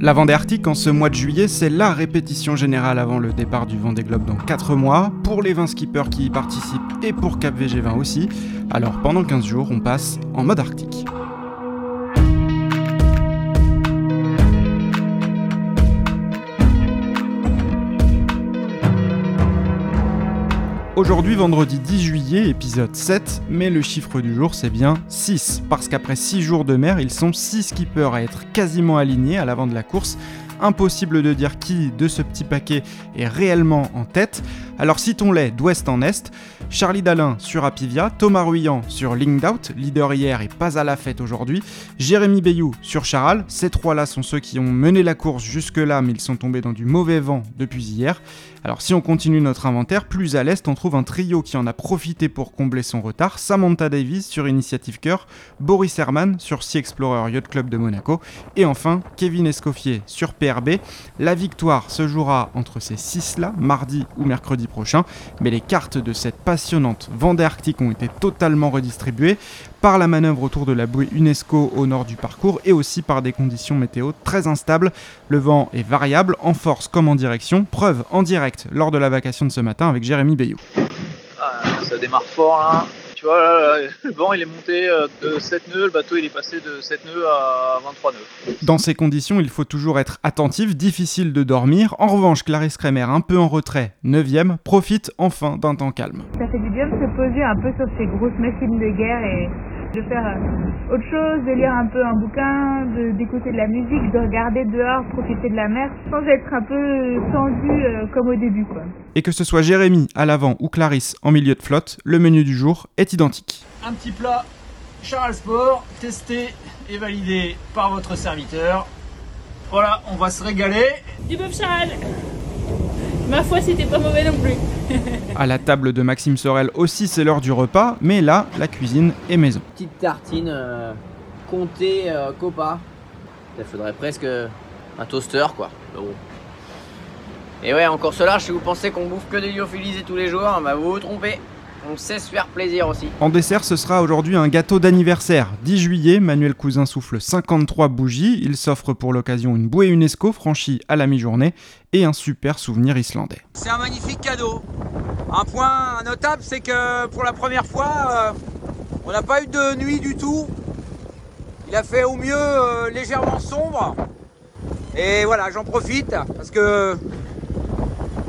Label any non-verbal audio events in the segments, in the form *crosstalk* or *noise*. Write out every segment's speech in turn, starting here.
La Vendée Arctique en ce mois de juillet, c'est la répétition générale avant le départ du Vendée Globe dans 4 mois, pour les 20 skippers qui y participent et pour Cap VG20 aussi. Alors pendant 15 jours, on passe en mode arctique. Aujourd'hui, vendredi 10 juillet, épisode 7, mais le chiffre du jour c'est bien 6, parce qu'après 6 jours de mer, ils sont 6 skippers à être quasiment alignés à l'avant de la course. Impossible de dire qui de ce petit paquet est réellement en tête. Alors citons-les d'ouest en est. Charlie Dalin sur Apivia, Thomas Ruyant sur Lingdout, leader hier et pas à la fête aujourd'hui, Jérémy Bayou sur Charal, ces trois-là sont ceux qui ont mené la course jusque-là mais ils sont tombés dans du mauvais vent depuis hier. Alors si on continue notre inventaire, plus à l'est on trouve un trio qui en a profité pour combler son retard, Samantha Davis sur Initiative Cœur, Boris Herman sur Sea Explorer Yacht Club de Monaco, et enfin Kevin Escoffier sur La victoire se jouera entre ces six-là, mardi ou mercredi prochain, mais les cartes de cette passionnante Vendée Arctique ont été totalement redistribuées par la manœuvre autour de la bouée UNESCO au nord du parcours et aussi par des conditions météo très instables. Le vent est variable en force comme en direction, preuve en direct lors de la vacation de ce matin avec Jérémy Bayou. Ah, ça démarre fort là. Tu vois, là, le vent il est monté euh, de 7 nœuds, le bateau il est passé de 7 nœuds à 23 nœuds. Dans ces conditions, il faut toujours être attentif, difficile de dormir. En revanche, Clarisse Kremer, un peu en retrait, 9ème, profite enfin d'un temps calme. Ça fait du bien de se poser un peu sur ces grosses machines de guerre et de faire euh, autre chose, de lire un peu un bouquin, d'écouter de, la musique, de regarder dehors, profiter de la mer, sans être un peu tendu euh, comme au début. Quoi. Et que ce soit Jérémy à l'avant ou Clarisse en milieu de flotte, le menu du jour est identique. Un petit plat Charles Sport, testé et validé par votre serviteur. Voilà, on va se régaler. Du bœuf Charles Ma foi, c'était pas mauvais non plus. *laughs* à la table de Maxime Sorel aussi, c'est l'heure du repas, mais là, la cuisine est maison. Petite tartine euh, comté euh, copa. Il faudrait presque un toaster, quoi. Et ouais, encore cela, si vous pensez qu'on bouffe que des lyophilisés tous les jours, bah vous vous trompez on sait se faire plaisir aussi. En dessert, ce sera aujourd'hui un gâteau d'anniversaire. 10 juillet, Manuel Cousin souffle 53 bougies. Il s'offre pour l'occasion une bouée UNESCO franchie à la mi-journée et un super souvenir islandais. C'est un magnifique cadeau. Un point notable, c'est que pour la première fois, euh, on n'a pas eu de nuit du tout. Il a fait au mieux euh, légèrement sombre. Et voilà, j'en profite parce que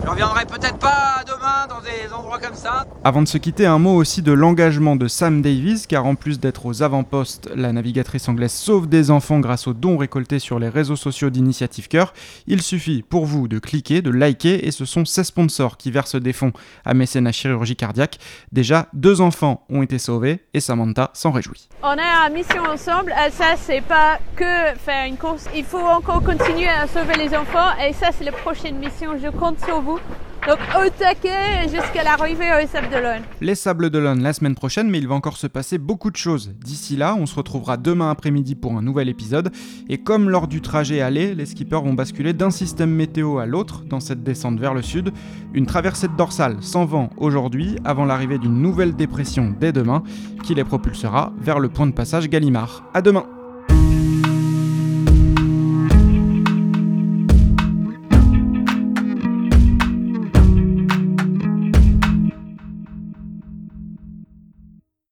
je reviendrai peut-être pas demain dans des endroits comme ça. Avant de se quitter, un mot aussi de l'engagement de Sam Davis, car en plus d'être aux avant-postes, la navigatrice anglaise sauve des enfants grâce aux dons récoltés sur les réseaux sociaux d'Initiative Cœur. Il suffit pour vous de cliquer, de liker, et ce sont ses sponsors qui versent des fonds à mécénat chirurgie cardiaque. Déjà, deux enfants ont été sauvés et Samantha s'en réjouit. On a une mission ensemble, ça c'est pas que faire une course, il faut encore continuer à sauver les enfants, et ça c'est la prochaine mission, je compte sur vous. Donc au taquet jusqu'à l'arrivée aux Sables d'Olonne. Les Sables d'Olonne la semaine prochaine, mais il va encore se passer beaucoup de choses. D'ici là, on se retrouvera demain après-midi pour un nouvel épisode. Et comme lors du trajet aller, les skippers vont basculer d'un système météo à l'autre dans cette descente vers le sud. Une traversée de dorsale sans vent aujourd'hui, avant l'arrivée d'une nouvelle dépression dès demain, qui les propulsera vers le point de passage Gallimard. À demain